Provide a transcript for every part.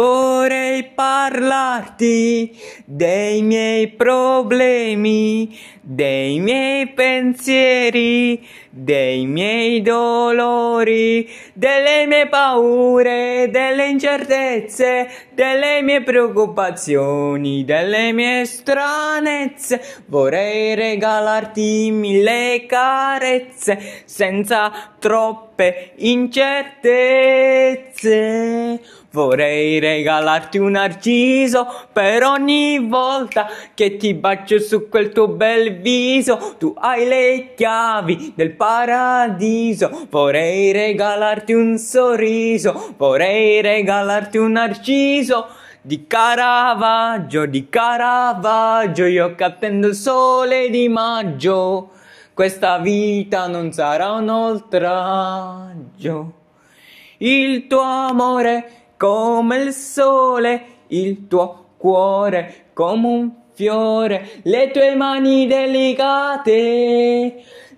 Vorrei parlarti dei miei problemi, dei miei pensieri, dei miei dolori, delle mie paure, delle incertezze, delle mie preoccupazioni, delle mie stranezze. Vorrei regalarti mille carezze senza troppe incertezze. Vorrei regalarti un narciso per ogni volta che ti bacio su quel tuo bel viso. Tu hai le chiavi del paradiso. Vorrei regalarti un sorriso. Vorrei regalarti un narciso. Di Caravaggio, di Caravaggio, io che attendo il sole di maggio. Questa vita non sarà un oltraggio. Il tuo amore come il sole, il tuo cuore come un fiore, le tue mani delicate,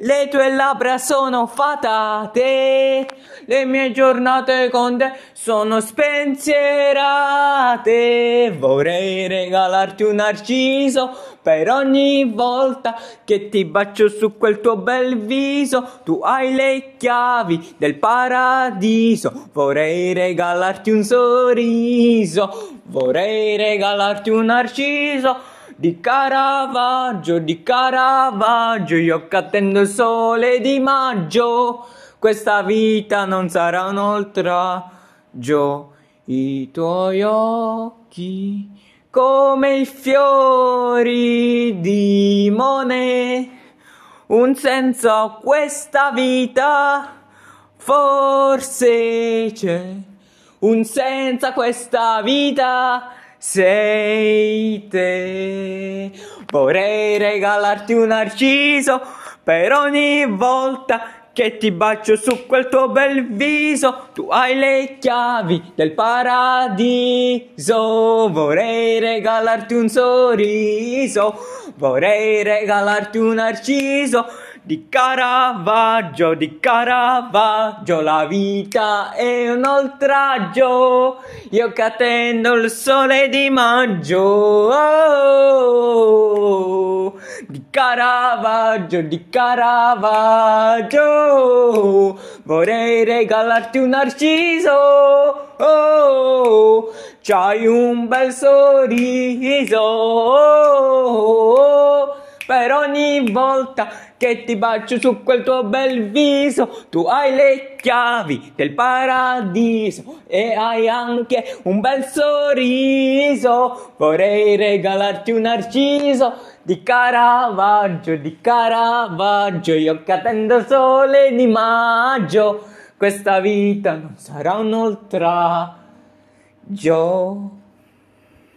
le tue labbra sono fatate, le mie giornate con te sono spensierate. Vorrei regalarti un narciso per ogni volta che ti bacio su quel tuo bel viso. Tu hai le chiavi del paradiso. Vorrei regalarti un sorriso, vorrei regalarti un narciso di Caravaggio, di Caravaggio, io che il sole di maggio, questa vita non sarà un oltraggio, i tuoi occhi come i fiori di Monet, un senso a questa vita, forse c'è, un senso a questa vita, sei te. Vorrei regalarti un narciso per ogni volta che ti bacio su quel tuo bel viso. Tu hai le chiavi del paradiso. Vorrei regalarti un sorriso. Vorrei regalarti un narciso di Caravaggio, di Caravaggio, la vita è un oltraggio, io che attendo il sole di maggio, oh, di Caravaggio, di Caravaggio, vorrei regalarti un narciso, oh, c'hai un bel sorriso, oh, per ogni volta che ti bacio su quel tuo bel viso, tu hai le chiavi del paradiso e hai anche un bel sorriso. Vorrei regalarti un narciso di Caravaggio, di Caravaggio, io che attendo sole di maggio. Questa vita non sarà un oltraggio.